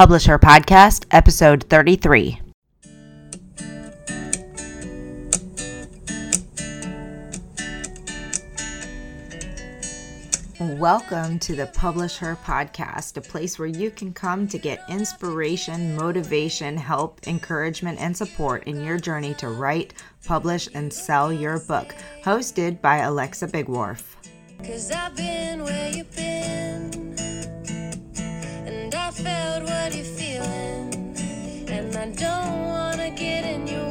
Publish Her Podcast, episode 33. Welcome to the Publish Her podcast, a place where you can come to get inspiration, motivation, help, encouragement, and support in your journey to write, publish, and sell your book. Hosted by Alexa Bigwarf. Cause I've been where you've been, and I felt what you're feeling, and I don't wanna get in your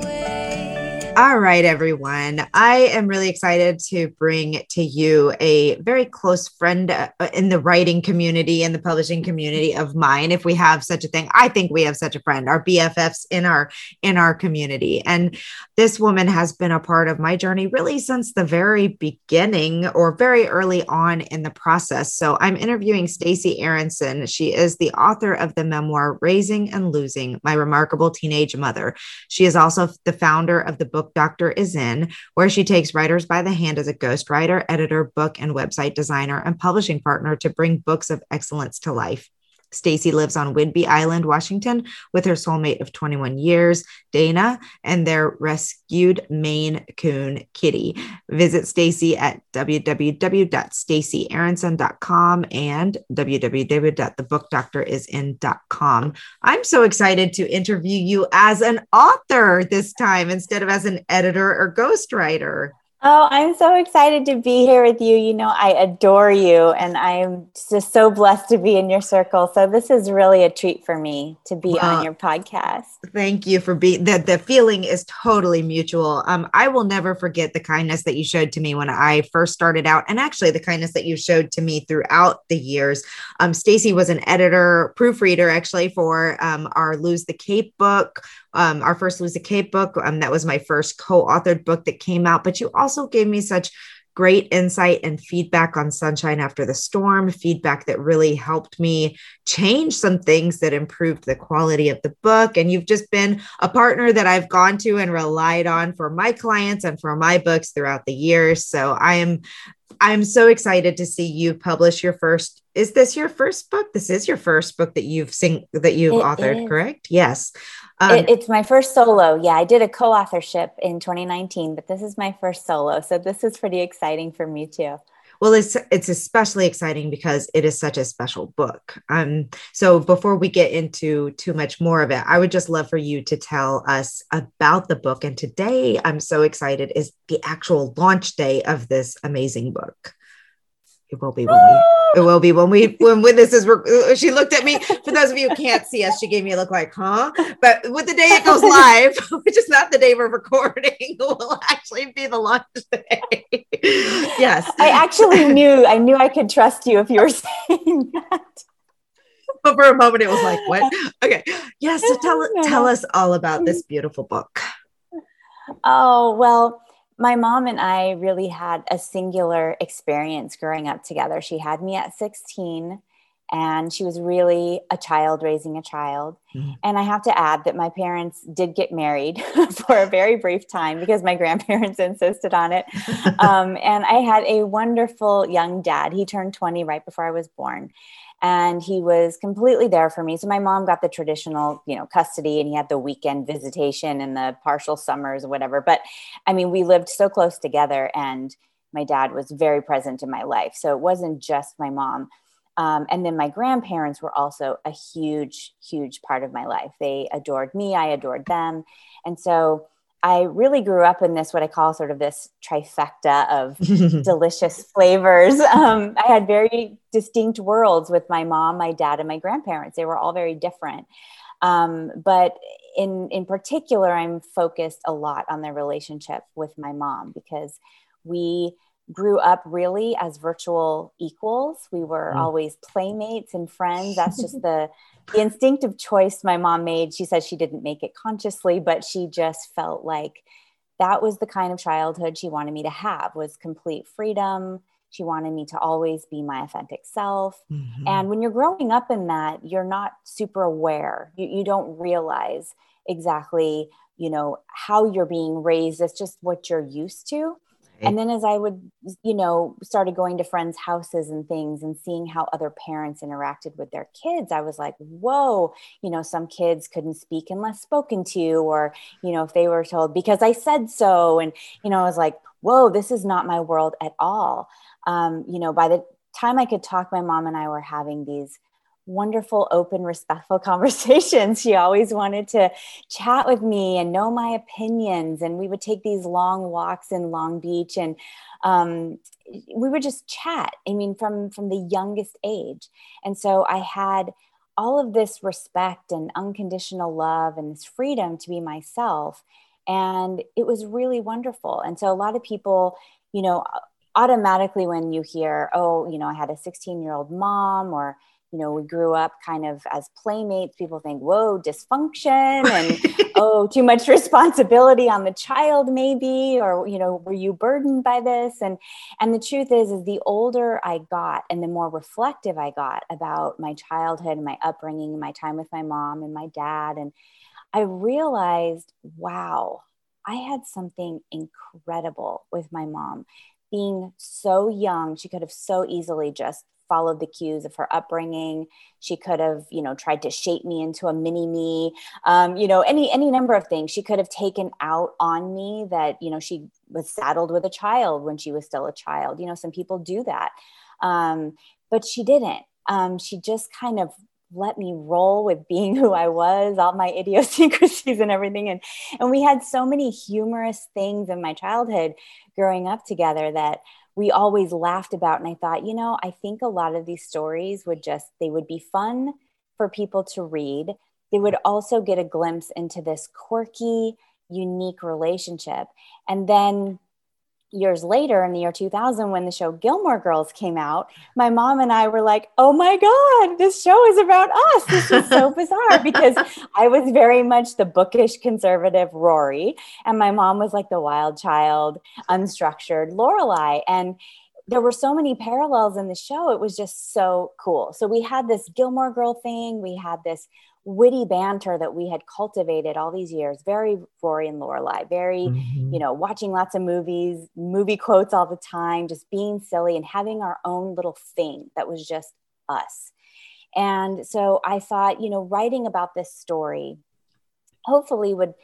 all right, everyone. I am really excited to bring to you a very close friend uh, in the writing community and the publishing community of mine. If we have such a thing, I think we have such a friend, our BFFs in our in our community. And this woman has been a part of my journey really since the very beginning or very early on in the process. So I'm interviewing Stacy Aronson. She is the author of the memoir Raising and Losing: My Remarkable Teenage Mother. She is also the founder of the book Doctor is in, where she takes writers by the hand as a ghostwriter, editor, book and website designer, and publishing partner to bring books of excellence to life. Stacy lives on Whidbey Island, Washington, with her soulmate of 21 years, Dana, and their rescued Maine Coon Kitty. Visit Stacy at www.stacyaronson.com and www.thebookdoctorisin.com. I'm so excited to interview you as an author this time instead of as an editor or ghostwriter. Oh, I'm so excited to be here with you. You know, I adore you and I'm just so blessed to be in your circle. So this is really a treat for me to be well, on your podcast. Thank you for being that. the feeling is totally mutual. Um I will never forget the kindness that you showed to me when I first started out and actually the kindness that you showed to me throughout the years. Um Stacy was an editor, proofreader actually for um our Lose the Cape book um, our first the Cape book. Um, that was my first co authored book that came out. But you also gave me such great insight and feedback on Sunshine After the Storm, feedback that really helped me change some things that improved the quality of the book. And you've just been a partner that I've gone to and relied on for my clients and for my books throughout the years. So I am I'm so excited to see you publish your first. Is this your first book? This is your first book that you've sing that you've it authored, is. correct? Yes. Um, it, it's my first solo. Yeah, I did a co-authorship in 2019, but this is my first solo, so this is pretty exciting for me too. Well, it's it's especially exciting because it is such a special book. Um, so before we get into too much more of it, I would just love for you to tell us about the book. And today, I'm so excited is the actual launch day of this amazing book. It will be when we. It will be when we when, when this is. She looked at me. For those of you who can't see us, she gave me a look like, "Huh?" But with the day it goes live, which is not the day we're recording, will actually be the launch day. yes, I actually knew. I knew I could trust you if you were saying that. But for a moment, it was like, "What?" Okay, yes. So tell tell us all about this beautiful book. Oh well my mom and I really had a singular experience growing up together. She had me at 16 and she was really a child raising a child. Mm-hmm. And I have to add that my parents did get married for a very brief time because my grandparents insisted on it. Um, and I had a wonderful young dad. He turned 20 right before I was born and he was completely there for me. So my mom got the traditional, you know, custody and he had the weekend visitation and the partial summers or whatever. But I mean, we lived so close together and my dad was very present in my life. So it wasn't just my mom. Um, and then my grandparents were also a huge, huge part of my life. They adored me, I adored them. And so I really grew up in this, what I call sort of this trifecta of delicious flavors. Um, I had very distinct worlds with my mom, my dad, and my grandparents. They were all very different. Um, but in, in particular, I'm focused a lot on the relationship with my mom because we grew up really as virtual equals. We were mm. always playmates and friends. That's just the the instinctive choice my mom made. She said she didn't make it consciously, but she just felt like that was the kind of childhood she wanted me to have was complete freedom. She wanted me to always be my authentic self. Mm-hmm. And when you're growing up in that, you're not super aware. You, you don't realize exactly, you know, how you're being raised. It's just what you're used to. And then as i would you know started going to friends houses and things and seeing how other parents interacted with their kids i was like whoa you know some kids couldn't speak unless spoken to or you know if they were told because i said so. And you know i was like whoa this is not my world at all. Um, you know by the time i could talk my mom and i were having these wonderful, open, respectful conversations. She always wanted to chat with me and know my opinions. And we would take these long walks in Long Beach and um, we would just chat. I mean, from, from the youngest age. And so I had all of this respect and unconditional love and this freedom to be myself. And it was really wonderful. And so a lot of people, you know, automatically when you hear, oh, you know, I had a 16 year old mom or, you know, we grew up kind of as playmates. People think, whoa, dysfunction and oh, too much responsibility on the child, maybe, or you know, were you burdened by this? And and the truth is, is the older I got and the more reflective I got about my childhood and my upbringing, my time with my mom and my dad, and I realized, wow, I had something incredible with my mom. Being so young, she could have so easily just followed the cues of her upbringing. She could have, you know, tried to shape me into a mini me. Um, you know, any any number of things she could have taken out on me that you know she was saddled with a child when she was still a child. You know, some people do that, um, but she didn't. Um, she just kind of let me roll with being who I was, all my idiosyncrasies and everything. And and we had so many humorous things in my childhood growing up together that we always laughed about. And I thought, you know, I think a lot of these stories would just, they would be fun for people to read. They would also get a glimpse into this quirky, unique relationship. And then years later in the year 2000 when the show Gilmore Girls came out, my mom and I were like, "Oh my god, this show is about us. This is so bizarre because I was very much the bookish conservative Rory and my mom was like the wild child, unstructured Lorelai and there were so many parallels in the show. It was just so cool. So we had this Gilmore Girl thing, we had this witty banter that we had cultivated all these years very rory and lorelai very mm-hmm. you know watching lots of movies movie quotes all the time just being silly and having our own little thing that was just us and so i thought you know writing about this story hopefully would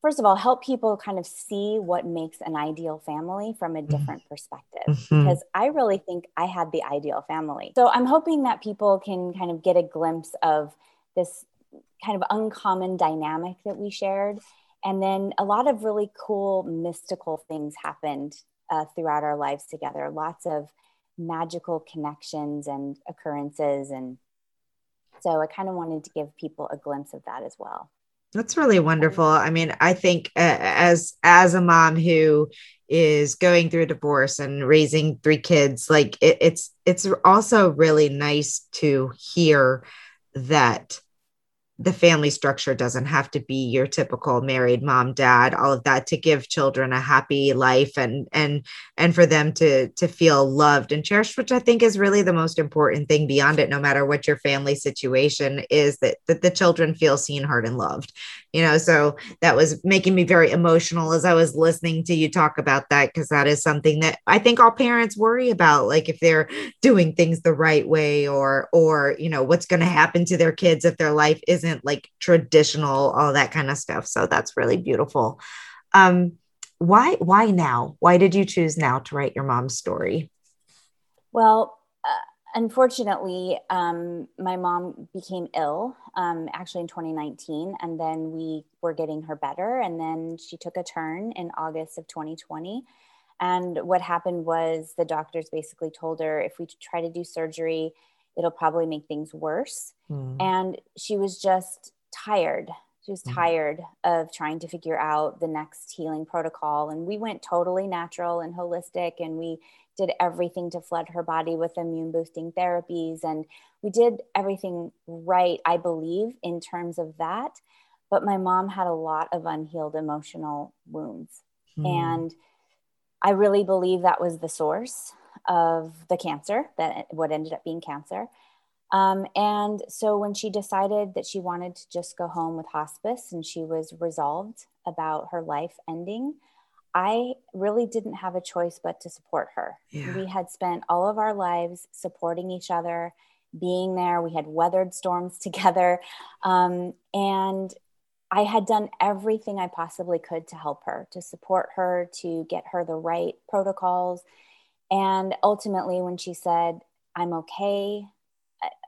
first of all help people kind of see what makes an ideal family from a mm-hmm. different mm-hmm. perspective because i really think i had the ideal family so i'm hoping that people can kind of get a glimpse of this kind of uncommon dynamic that we shared. And then a lot of really cool mystical things happened uh, throughout our lives together. Lots of magical connections and occurrences. And so I kind of wanted to give people a glimpse of that as well. That's really wonderful. I mean, I think uh, as as a mom who is going through a divorce and raising three kids, like it, it's it's also really nice to hear that the family structure doesn't have to be your typical married mom dad all of that to give children a happy life and and and for them to to feel loved and cherished which i think is really the most important thing beyond it no matter what your family situation is that that the children feel seen heard and loved you know so that was making me very emotional as i was listening to you talk about that because that is something that i think all parents worry about like if they're doing things the right way or or you know what's going to happen to their kids if their life isn't like traditional all that kind of stuff. So that's really beautiful. Um why why now? Why did you choose now to write your mom's story? Well unfortunately, um, my mom became ill um, actually in 2019, and then we were getting her better. And then she took a turn in August of 2020. And what happened was the doctors basically told her if we try to do surgery, it'll probably make things worse. Mm. And she was just tired. She was mm. tired of trying to figure out the next healing protocol. And we went totally natural and holistic, and we did everything to flood her body with immune boosting therapies. And we did everything right, I believe, in terms of that. But my mom had a lot of unhealed emotional wounds. Mm. And I really believe that was the source of the cancer, that what ended up being cancer. Um, and so when she decided that she wanted to just go home with hospice and she was resolved about her life ending, I really didn't have a choice but to support her. Yeah. We had spent all of our lives supporting each other, being there. We had weathered storms together. Um, and I had done everything I possibly could to help her, to support her, to get her the right protocols. And ultimately, when she said, I'm okay,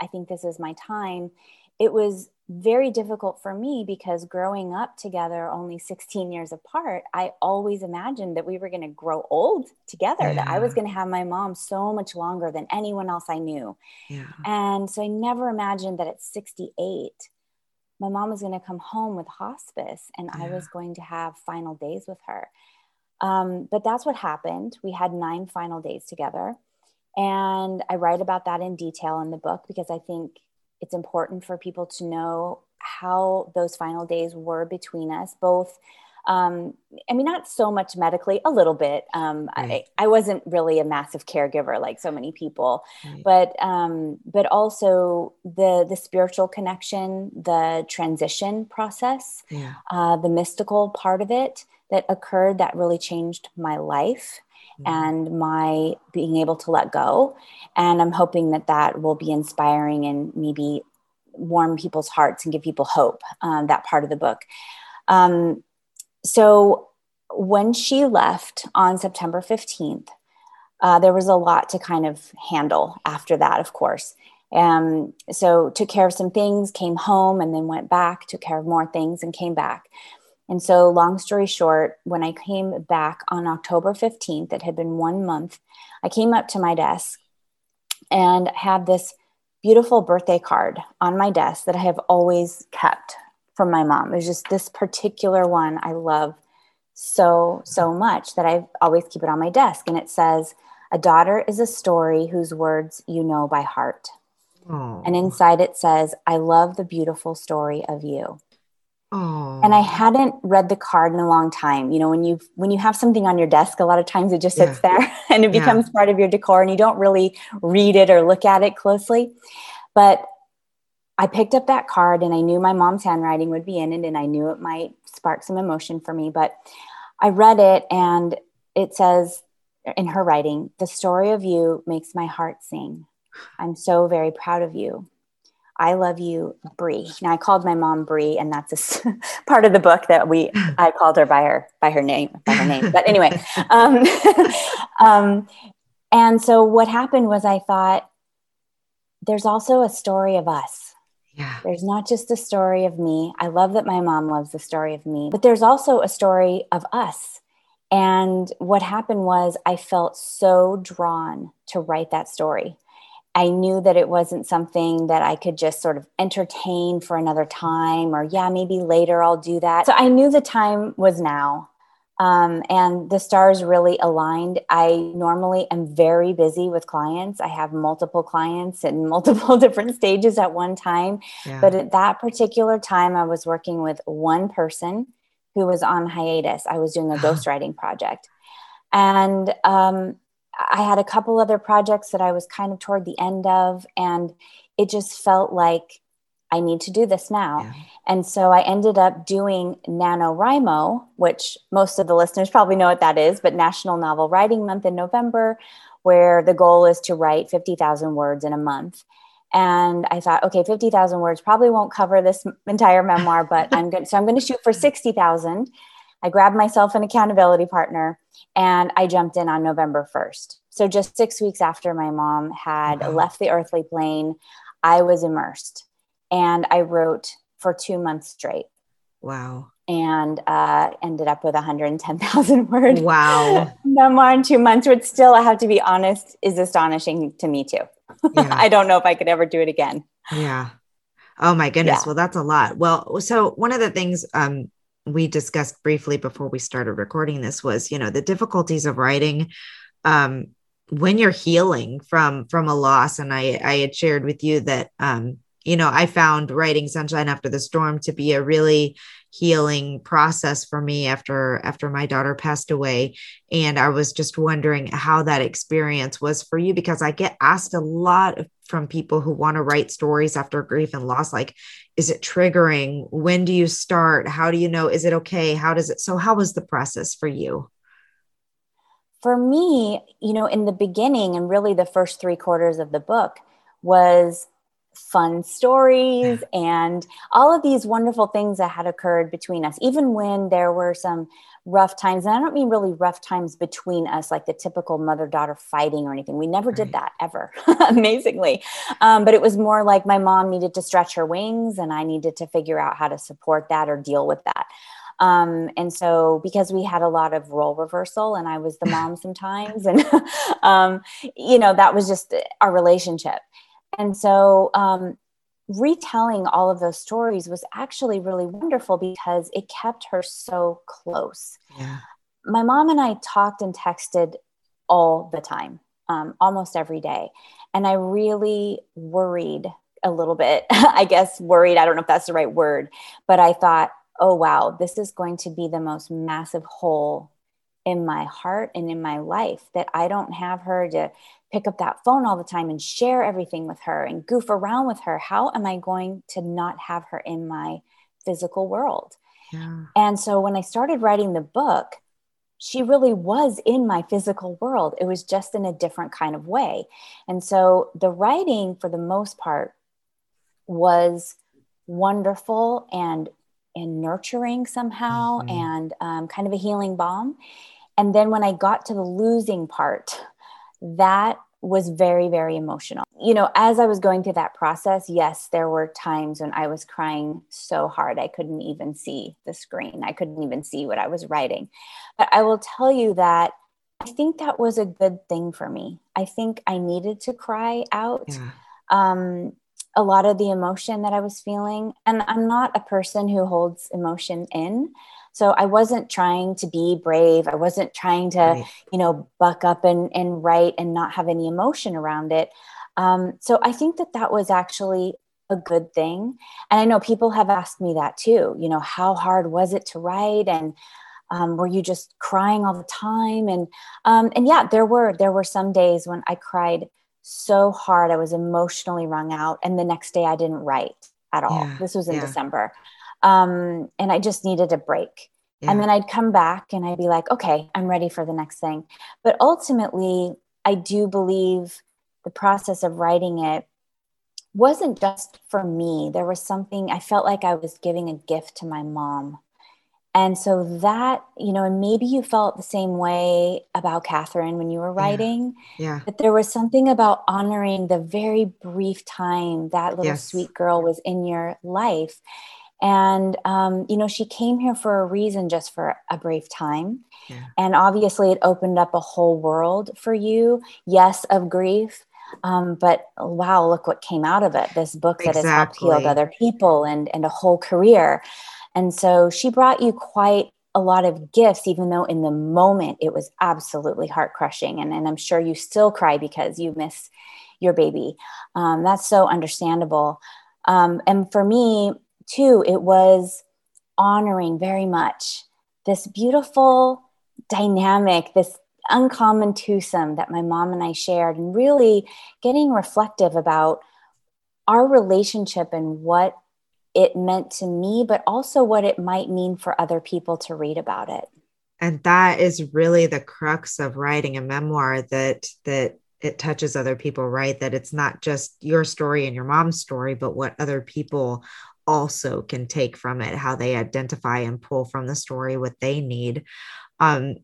I think this is my time, it was very difficult for me because growing up together only 16 years apart i always imagined that we were going to grow old together yeah. that i was going to have my mom so much longer than anyone else i knew yeah. and so i never imagined that at 68 my mom was going to come home with hospice and yeah. i was going to have final days with her um, but that's what happened we had nine final days together and i write about that in detail in the book because i think it's important for people to know how those final days were between us, both. Um, I mean, not so much medically, a little bit. Um, right. I, I wasn't really a massive caregiver like so many people, right. but um, but also the the spiritual connection, the transition process, yeah. uh, the mystical part of it that occurred that really changed my life mm-hmm. and my being able to let go. And I'm hoping that that will be inspiring and maybe warm people's hearts and give people hope. Um, that part of the book. Um, so when she left on September 15th, uh, there was a lot to kind of handle after that, of course. Um, so took care of some things, came home, and then went back, took care of more things, and came back. And so, long story short, when I came back on October 15th, it had been one month, I came up to my desk and had this beautiful birthday card on my desk that I have always kept from my mom. It was just this particular one I love so, so much that I always keep it on my desk. And it says, A daughter is a story whose words you know by heart. Aww. And inside it says, I love the beautiful story of you. Oh. And I hadn't read the card in a long time. You know, when you when you have something on your desk, a lot of times it just sits yeah. there and it becomes yeah. part of your decor and you don't really read it or look at it closely. But I picked up that card and I knew my mom's handwriting would be in it and I knew it might spark some emotion for me, but I read it and it says in her writing, "The story of you makes my heart sing. I'm so very proud of you." I love you, Bree. Now I called my mom Bree, and that's a part of the book that we I called her by her by her name by her name. But anyway, um, um, and so what happened was I thought there's also a story of us. Yeah. There's not just a story of me. I love that my mom loves the story of me, but there's also a story of us. And what happened was I felt so drawn to write that story. I knew that it wasn't something that I could just sort of entertain for another time or, yeah, maybe later I'll do that. So I knew the time was now. Um, and the stars really aligned. I normally am very busy with clients. I have multiple clients in multiple different stages at one time. Yeah. But at that particular time, I was working with one person who was on hiatus. I was doing a ghostwriting project. And um, I had a couple other projects that I was kind of toward the end of, and it just felt like I need to do this now. Yeah. And so I ended up doing NaNoWriMo, which most of the listeners probably know what that is, but National Novel Writing Month in November, where the goal is to write 50,000 words in a month. And I thought, okay, 50,000 words probably won't cover this entire memoir, but I'm good. So I'm going to shoot for 60,000. I grabbed myself an accountability partner and I jumped in on November 1st. So just six weeks after my mom had wow. left the earthly plane, I was immersed and I wrote for two months straight. Wow. And uh, ended up with 110,000 words. Wow. Memoir in two months, which still, I have to be honest, is astonishing to me too. Yeah. I don't know if I could ever do it again. Yeah. Oh my goodness. Yeah. Well, that's a lot. Well, so one of the things um, we discussed briefly before we started recording this was you know the difficulties of writing um, when you're healing from from a loss. And i i had shared with you that um, you know i found writing sunshine after the storm to be a really healing process for me after after my daughter passed away. And i was just wondering how that experience was for you because i get asked a lot from people who want to write stories after grief and loss like is it triggering? When do you start? How do you know? Is it okay? How does it so how was the process for you? For me, you know, in the beginning and really the first three quarters of the book was fun stories and all of these wonderful things that had occurred between us, even when there were some rough times. And I don't mean really rough times between us, like the typical mother daughter fighting or anything. We never right. did that ever, amazingly. Um, but it was more like my mom needed to stretch her wings and I needed to figure out how to support that or deal with that. Um, and so because we had a lot of role reversal and I was the mom sometimes, and, um, you know, that was just our relationship. And so, um, retelling all of those stories was actually really wonderful because it kept her so close. Yeah. My mom and I talked and texted all the time, um, almost every day. And I really worried a little bit, I guess, worried. I don't know if that's the right word, but I thought, oh, wow, this is going to be the most massive hole in my heart and in my life that I don't have her to pick up that phone all the time and share everything with her and goof around with her, how am I going to not have her in my physical world? Yeah. And so when I started writing the book, she really was in my physical world. It was just in a different kind of way. And so the writing, for the most part, was wonderful and and nurturing somehow mm-hmm. and um, kind of a healing balm and then when i got to the losing part that was very very emotional. You know as i was going through that process yes there were times when i was crying so hard i couldn't even see the screen. I couldn't even see what i was writing. But i will tell you that i think that was a good thing for me. I think i needed to cry out yeah. um, a lot of the emotion that i was feeling. And i'm not a person who holds emotion in so I wasn't trying to be brave. I wasn't trying to, right. you know, buck up and, and write and not have any emotion around it. Um, so I think that that was actually a good thing. And I know people have asked me that too. You know, how hard was it to write? And um, were you just crying all the time? And um, and yeah, there were there were some days when I cried so hard I was emotionally wrung out, and the next day I didn't write at all. Yeah, this was in yeah. December. Um, and I just needed a break. Yeah. And then I'd come back and I'd be like, okay, I'm ready for the next thing. But ultimately, I do believe the process of writing it wasn't just for me. There was something I felt like I was giving a gift to my mom. And so that, you know, and maybe you felt the same way about Catherine when you were writing. Yeah. yeah. But there was something about honoring the very brief time that little yes. sweet girl was in your life. And, um, you know, she came here for a reason, just for a brief time. Yeah. And obviously, it opened up a whole world for you, yes, of grief. Um, but wow, look what came out of it this book that exactly. has helped heal other people and, and a whole career. And so she brought you quite a lot of gifts, even though in the moment it was absolutely heart crushing. And, and I'm sure you still cry because you miss your baby. Um, that's so understandable. Um, and for me, too, it was honoring very much this beautiful dynamic, this uncommon twosome that my mom and I shared, and really getting reflective about our relationship and what it meant to me, but also what it might mean for other people to read about it. And that is really the crux of writing a memoir that that it touches other people, right? That it's not just your story and your mom's story, but what other people also can take from it, how they identify and pull from the story what they need. Um,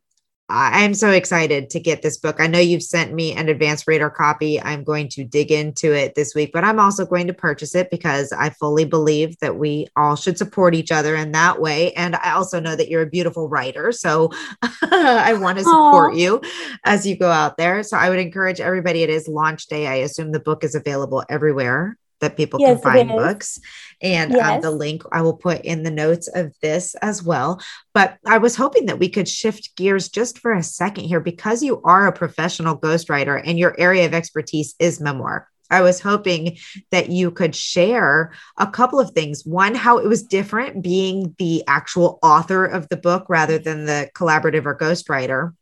I'm so excited to get this book. I know you've sent me an advanced reader copy. I'm going to dig into it this week, but I'm also going to purchase it because I fully believe that we all should support each other in that way. And I also know that you're a beautiful writer. So I want to support Aww. you as you go out there. So I would encourage everybody. It is launch day. I assume the book is available everywhere that people yes, can find books. And yes. um, the link I will put in the notes of this as well. But I was hoping that we could shift gears just for a second here because you are a professional ghostwriter and your area of expertise is memoir. I was hoping that you could share a couple of things. One, how it was different being the actual author of the book rather than the collaborative or ghostwriter.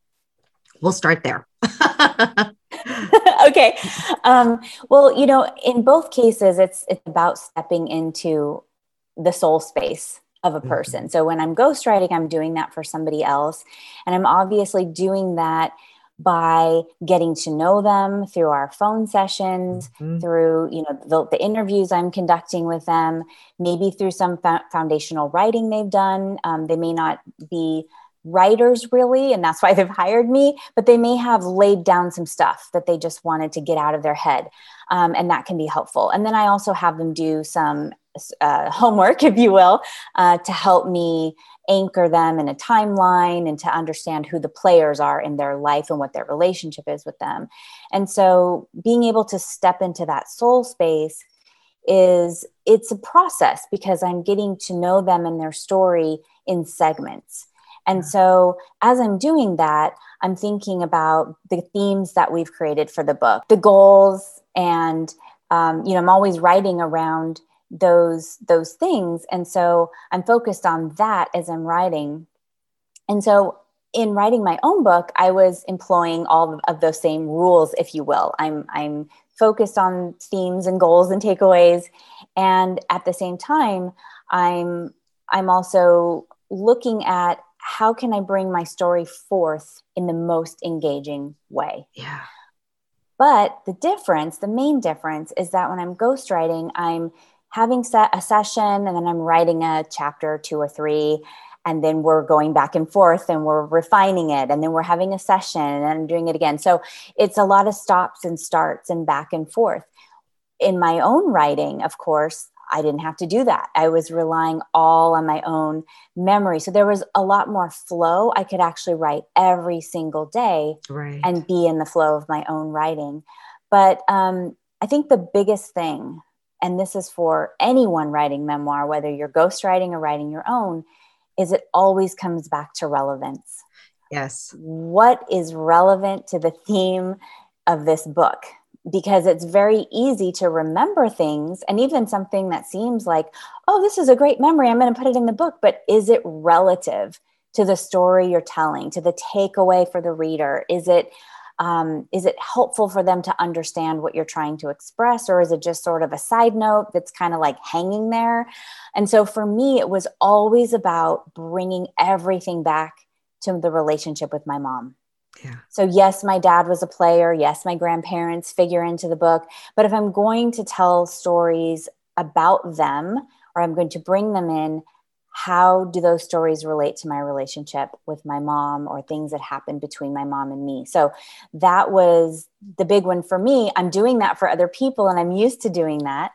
We'll start there. okay. Um, well, you know, in both cases, it's it's about stepping into the soul space of a mm-hmm. person. So when I'm ghostwriting, I'm doing that for somebody else, and I'm obviously doing that by getting to know them through our phone sessions mm-hmm. through you know the, the, interviews i'm conducting with them maybe through some foundational writing they've done um, they may not be writers really and that's why they've hired me but they may have laid down some stuff that they just wanted to get out of their head um, and that can be helpful and then i also have them do some uh, homework if you will uh, to help me anchor them in a timeline and to understand who the players are in their life and what their relationship is with them. And so being able to step into that soul space is it's a process because I'm getting to know them and their story in segments. And so as I'm doing that, I'm thinking about the themes that we've created for the book, the goals, and um, you know, I'm always writing around those those things. And so i'm focused on that as i'm writing. And so in writing my own book i was employing all of those same rules if you will. I'm i'm focused on themes and goals and takeaways. And at the same time i'm i'm also looking at how can i bring my story forth in the most engaging way yeah but the difference the main difference is that when i'm ghostwriting i'm having set a session and then I'm writing a chapter two or three and then we're going back and forth and we're refining it and then we're having a session and I'm doing it again. So it's a lot of stops and starts and back and forth. In my own writing, of course, I didn't have to do that. I was relying all on my own memory. So there was a lot more flow. I could actually write every single day right. and be in the flow of my own writing. But um, I think the biggest thing and this is for anyone writing memoir, whether you're ghostwriting or writing your own, is it always comes back to relevance. Yes. What is relevant to the theme of this book? Because it's very easy to remember things, and even something that seems like, oh, this is a great memory, I'm going to put it in the book. But is it relative to the story you're telling, to the takeaway for the reader? Is it um, is it helpful for them to understand what you're trying to express or is it just sort of a side note that's kind of like hanging there and so for me it was always about bringing everything back to the relationship with my mom yeah. So, yes, my dad was a player. Yes, my grandparents figure into the book. But if I'm going to tell stories about them or I'm going to bring them in, how do those stories relate to my relationship with my mom or things that happened between my mom and me so that was the big one for me i'm doing that for other people and i'm used to doing that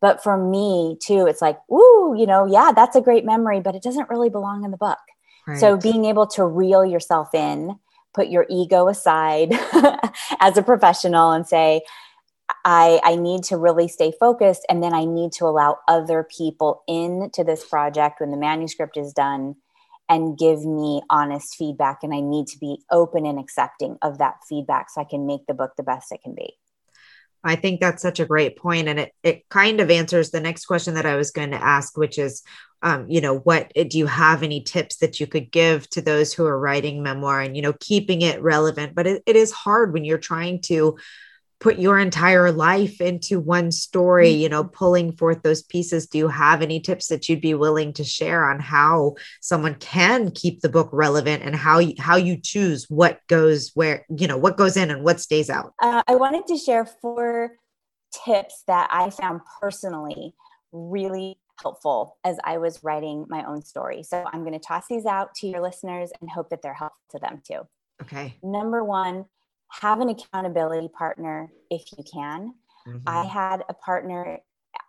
but for me too it's like ooh you know yeah that's a great memory but it doesn't really belong in the book right. so being able to reel yourself in put your ego aside as a professional and say I, I need to really stay focused and then I need to allow other people into this project when the manuscript is done and give me honest feedback. And I need to be open and accepting of that feedback so I can make the book the best it can be. I think that's such a great point, and it it kind of answers the next question that I was going to ask, which is, um, you know, what do you have any tips that you could give to those who are writing memoir and you know keeping it relevant? But it, it is hard when you're trying to put your entire life into one story you know mm-hmm. pulling forth those pieces. Do you have any tips that you'd be willing to share on how someone can keep the book relevant and how you, how you choose what goes where you know what goes in and what stays out? Uh, i wanted to share four tips that i found personally really helpful as i was writing my own story. So i'm going to toss these out to your listeners and hope that they're helpful to them too. Okay. Number one have an accountability partner if you can. Mm-hmm. I had a partner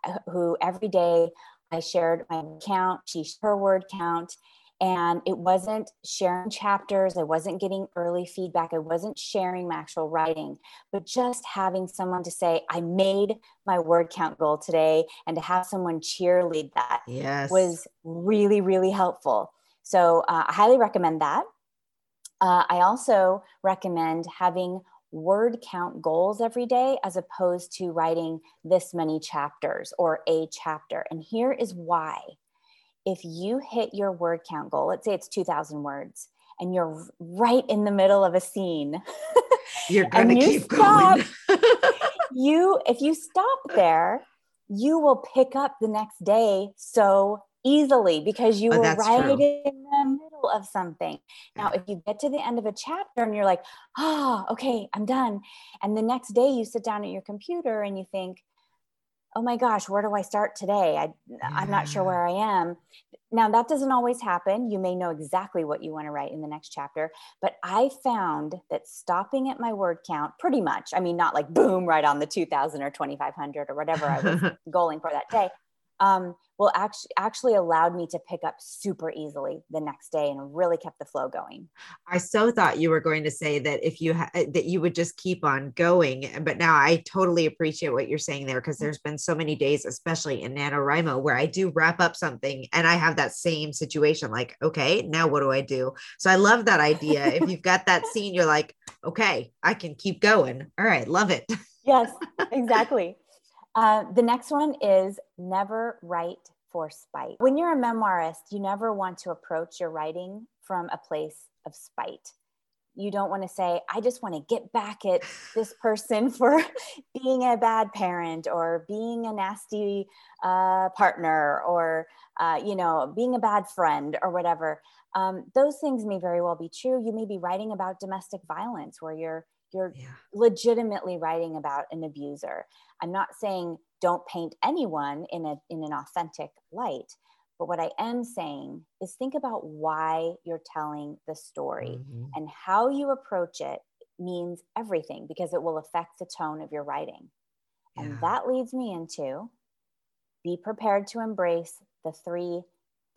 uh, who every day I shared my count, she shared her word count, and it wasn't sharing chapters. I wasn't getting early feedback. I wasn't sharing my actual writing, but just having someone to say, I made my word count goal today, and to have someone cheerlead that yes. was really, really helpful. So uh, I highly recommend that. Uh, I also recommend having word count goals every day as opposed to writing this many chapters or a chapter. And here is why. If you hit your word count goal, let's say it's 2000 words, and you're right in the middle of a scene, you're going to keep stop, going. you, if you stop there, you will pick up the next day so easily because you oh, were right true. in the middle of something. Now, if you get to the end of a chapter and you're like, oh, okay, I'm done. And the next day you sit down at your computer and you think, oh my gosh, where do I start today? I, yeah. I'm not sure where I am. Now, that doesn't always happen. You may know exactly what you want to write in the next chapter, but I found that stopping at my word count pretty much, I mean, not like boom, right on the 2000 or 2500 or whatever I was going for that day, um, well actually actually allowed me to pick up super easily the next day and really kept the flow going. I so thought you were going to say that if you ha- uh, that you would just keep on going but now i totally appreciate what you're saying there because there's been so many days especially in nanowrimo where i do wrap up something and i have that same situation like okay now what do i do? So i love that idea. If you've got that scene you're like okay i can keep going. All right love it. Yes exactly uh, the next one is never write for spite. When you're a memoirist, you never want to approach your writing from a place of spite. You don't want to say, I just want to get back at this person for being a bad parent or being a nasty uh, partner or, uh, you know, being a bad friend or whatever. Um, those things may very well be true. You may be writing about domestic violence where you're you're yeah. legitimately writing about an abuser i'm not saying don't paint anyone in a in an authentic light but what i am saying is think about why you're telling the story mm-hmm. and how you approach it means everything because it will affect the tone of your writing yeah. and that leads me into be prepared to embrace the three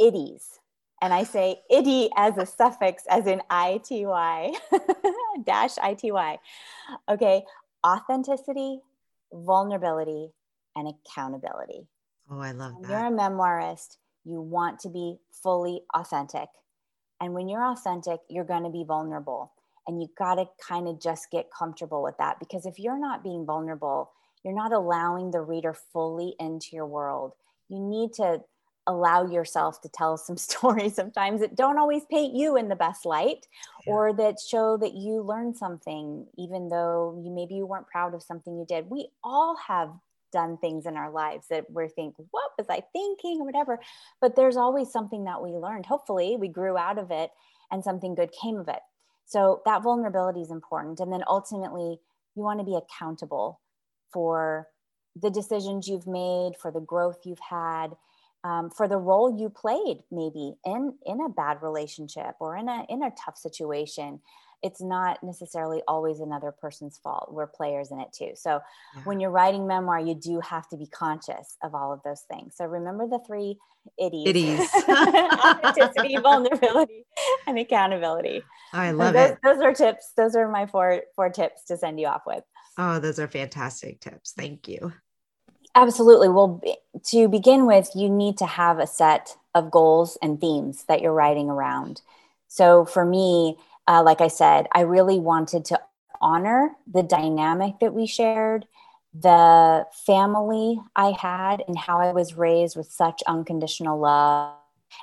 itties and I say itty as a suffix, as in ity dash ity. Okay, authenticity, vulnerability, and accountability. Oh, I love that. You're a memoirist. You want to be fully authentic. And when you're authentic, you're going to be vulnerable. And you got to kind of just get comfortable with that because if you're not being vulnerable, you're not allowing the reader fully into your world. You need to allow yourself to tell some stories sometimes that don't always paint you in the best light yeah. or that show that you learned something even though you maybe you weren't proud of something you did. We all have done things in our lives that we're thinking what was i thinking? or whatever but there's always something that we learned. Hopefully we grew out of it and something good came of it. So that vulnerability is important. And then ultimately you want to be accountable for the decisions you've made for the growth you've had um, for the role you played maybe in in a bad relationship or in a in a tough situation it's not necessarily always another person's fault. We're players in it too. So yeah. when you're writing memoir you do have to be conscious of all of those things. So remember the three itties, itties. authenticity vulnerability and accountability. I love those, it. those are tips. Those are my four four tips to send you off with. Oh those are fantastic tips. Thank you Absolutely. Well, to begin with, you need to have a set of goals and themes that you're writing around. So for me, uh, like I said, I really wanted to honor the dynamic that we shared, the family I had, and how I was raised with such unconditional love,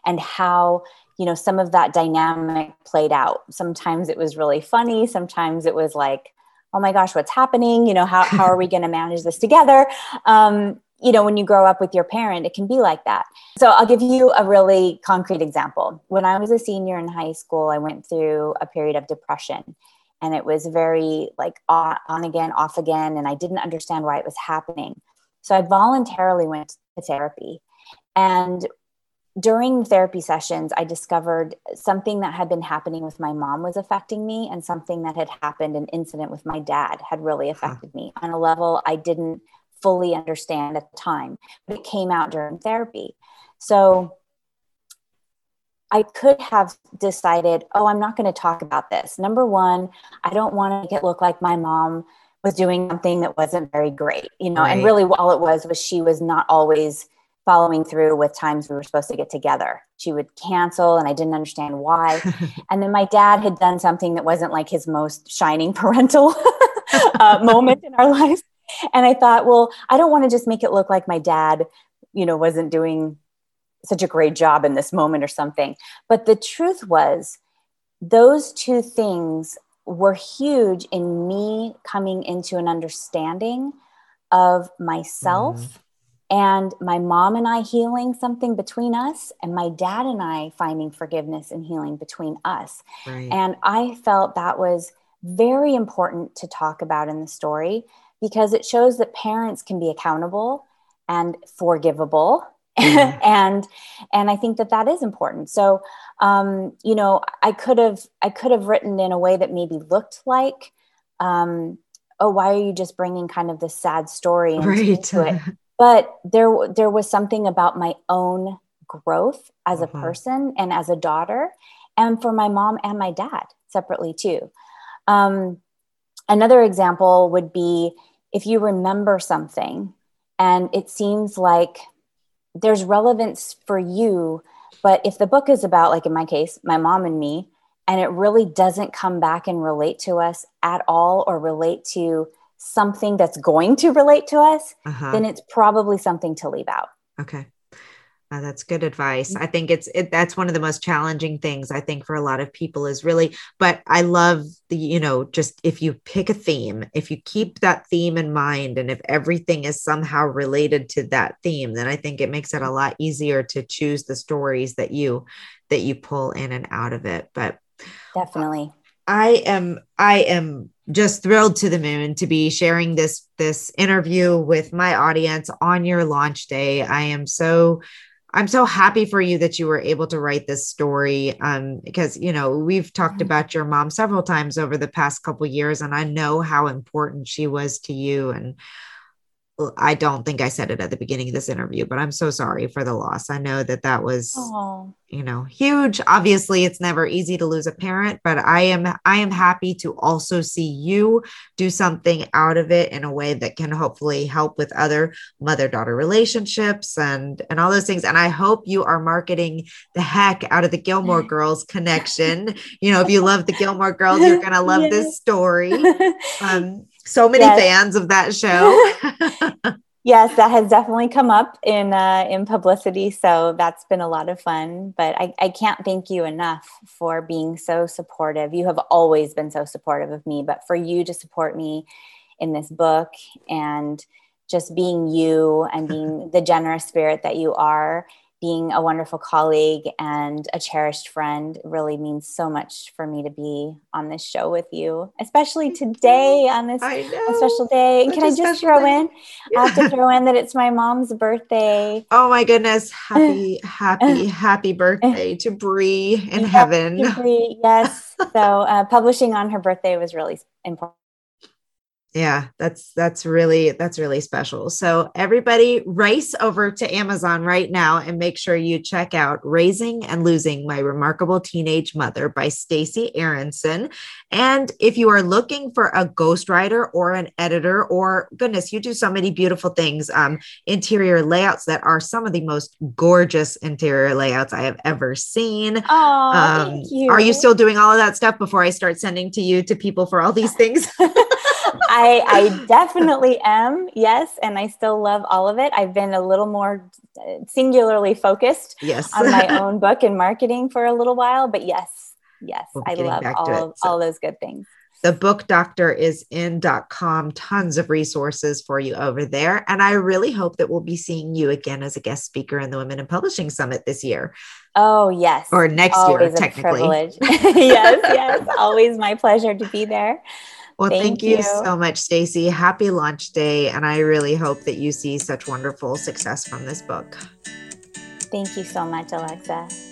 and how you know some of that dynamic played out. Sometimes it was really funny. Sometimes it was like oh my gosh, what's happening? You know, how, how are we going to manage this together? Um, you know, when you grow up with your parent, it can be like that. So I'll give you a really concrete example. When I was a senior in high school, I went through a period of depression and it was very like on, on again, off again. And I didn't understand why it was happening. So I voluntarily went to therapy. And during therapy sessions, I discovered something that had been happening with my mom was affecting me, and something that had happened, an incident with my dad, had really uh-huh. affected huh. me on a level I didn't fully understand at the time, but it came out during therapy. So I could have decided, oh, I'm not going to talk about this. Number one, I don't want to make it look like my mom was doing something that wasn't very great, you know, right. and really all it was was she was not always following through with times we were supposed to get together. She would cancel and I didn't understand why. and then my dad had done something that wasn't like his most shining parental uh, moment in our lives. And I thought, well, I don't want to just make it look like my dad, you know, wasn't doing such a great job in this moment or something. But the truth was, those two things were huge in me coming into an understanding of myself. Mm-hmm and my mom and I healing something between us, and my dad and I finding forgiveness and healing between us. Right. And I felt that was very important to talk about in the story because it shows that parents can be accountable and forgivable mm-hmm. and and i think that that is important so um, you know i could have i could have written in a way that maybe looked like um, oh why are you just bringing kind of this sad story into, right. into it but there there was something about my own growth as uh-huh. a person and as a daughter and for my mom and my dad separately too um, another example would be if you remember something and it seems like there's relevance for you but if the book is about like in my case my mom and me and it really doesn't come back and relate to us at all or relate to something that's going to relate to us, uh-huh. then it's probably something to leave out. Okay. Uh, that's good advice. I think it's it, that's one of the most challenging things I think for a lot of people is really. But I love the you know just if you pick a theme, if you keep that theme in mind, and if everything is somehow related to that theme, then I think it makes it a lot easier to choose the stories that you that you pull in and out of it. But definitely, I am I am just thrilled to the moon to be sharing this this interview with my audience on your launch day. I am so I'm so happy for you that you were able to write this story um, because you know we've talked about your mom several times over the past couple years and I know how important she was to you and I don't think I said it at the beginning of this interview, but I'm so sorry for the loss. I know that that was, Aww. you know, huge. Obviously, it's never easy to lose a parent, but I am I am happy to also see you do something out of it in a way that can hopefully help with other mother-daughter relationships and and all those things. And I hope you are marketing the heck out of the Gilmore Girls connection. you know, if you love the Gilmore Girls, you're gonna love this story. Um, so many yes. fans of that show. yes, that has definitely come up in uh, in publicity, so that's been a lot of fun. But I, I can't thank you enough for being so supportive. You have always been so supportive of me, but for you to support me in this book and just being you and being the generous spirit that you are being a wonderful colleague and a cherished friend really means so much for me to be on this show with you, especially today on this special day. Such Can I just throw day. in? Yeah. I have to throw in that it's my mom's birthday. Oh my goodness. Happy, happy, happy birthday to Bree in heaven. Bree, yes. So uh, publishing on her birthday was really important yeah that's that's really that's really special. So everybody race over to amazon right now and make sure you check out raising and losing my remarkable teenage mother by stacy aronson. And if you are looking for a ghostwriter or an editor or goodness you do so many beautiful things um, interior layouts that are some of the most gorgeous interior layouts i have ever seen. Oh, um, thank you. are you. still doing all of that stuff before i start sending to you to people for all these things I, I definitely am. Yes. And I still love all of it. I've been a little more uh, singularly focused yes. on my own book and marketing for a little while. But yes, yes, I love all, it, so. all those good things the book doctor is in.com tons of resources for you over there and i really hope that we'll be seeing you again as a guest speaker in the women in publishing summit this year oh yes or next always year technically yes yes always my pleasure to be there well, thank, thank you. you. so much, Stacy. Happy launch day. And I really hope that you see such wonderful success from this book. Thank you so much, Alexa.